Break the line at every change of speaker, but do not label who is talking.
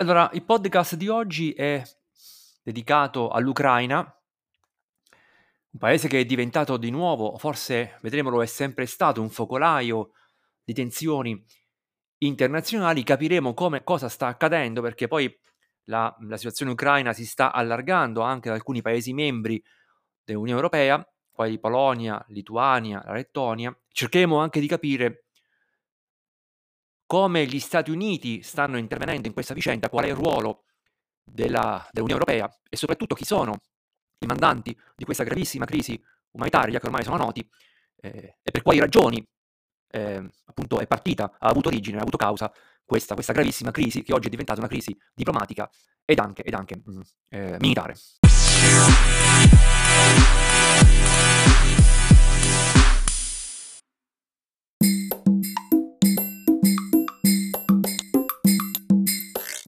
Allora, il podcast di oggi è dedicato all'Ucraina, un paese che è diventato di nuovo, forse vedremo lo è sempre stato, un focolaio di tensioni internazionali. Capiremo come, cosa sta accadendo perché poi la, la situazione ucraina si sta allargando anche ad alcuni paesi membri dell'Unione Europea, quali Polonia, Lituania, la Lettonia. Cercheremo anche di capire come gli Stati Uniti stanno intervenendo in questa vicenda, qual è il ruolo della, dell'Unione Europea e soprattutto chi sono i mandanti di questa gravissima crisi umanitaria che ormai sono noti eh, e per quali ragioni eh, appunto è partita, ha avuto origine, ha avuto causa questa, questa, gravissima crisi che oggi è diventata una crisi diplomatica ed anche, ed anche mh, mm, eh, militare.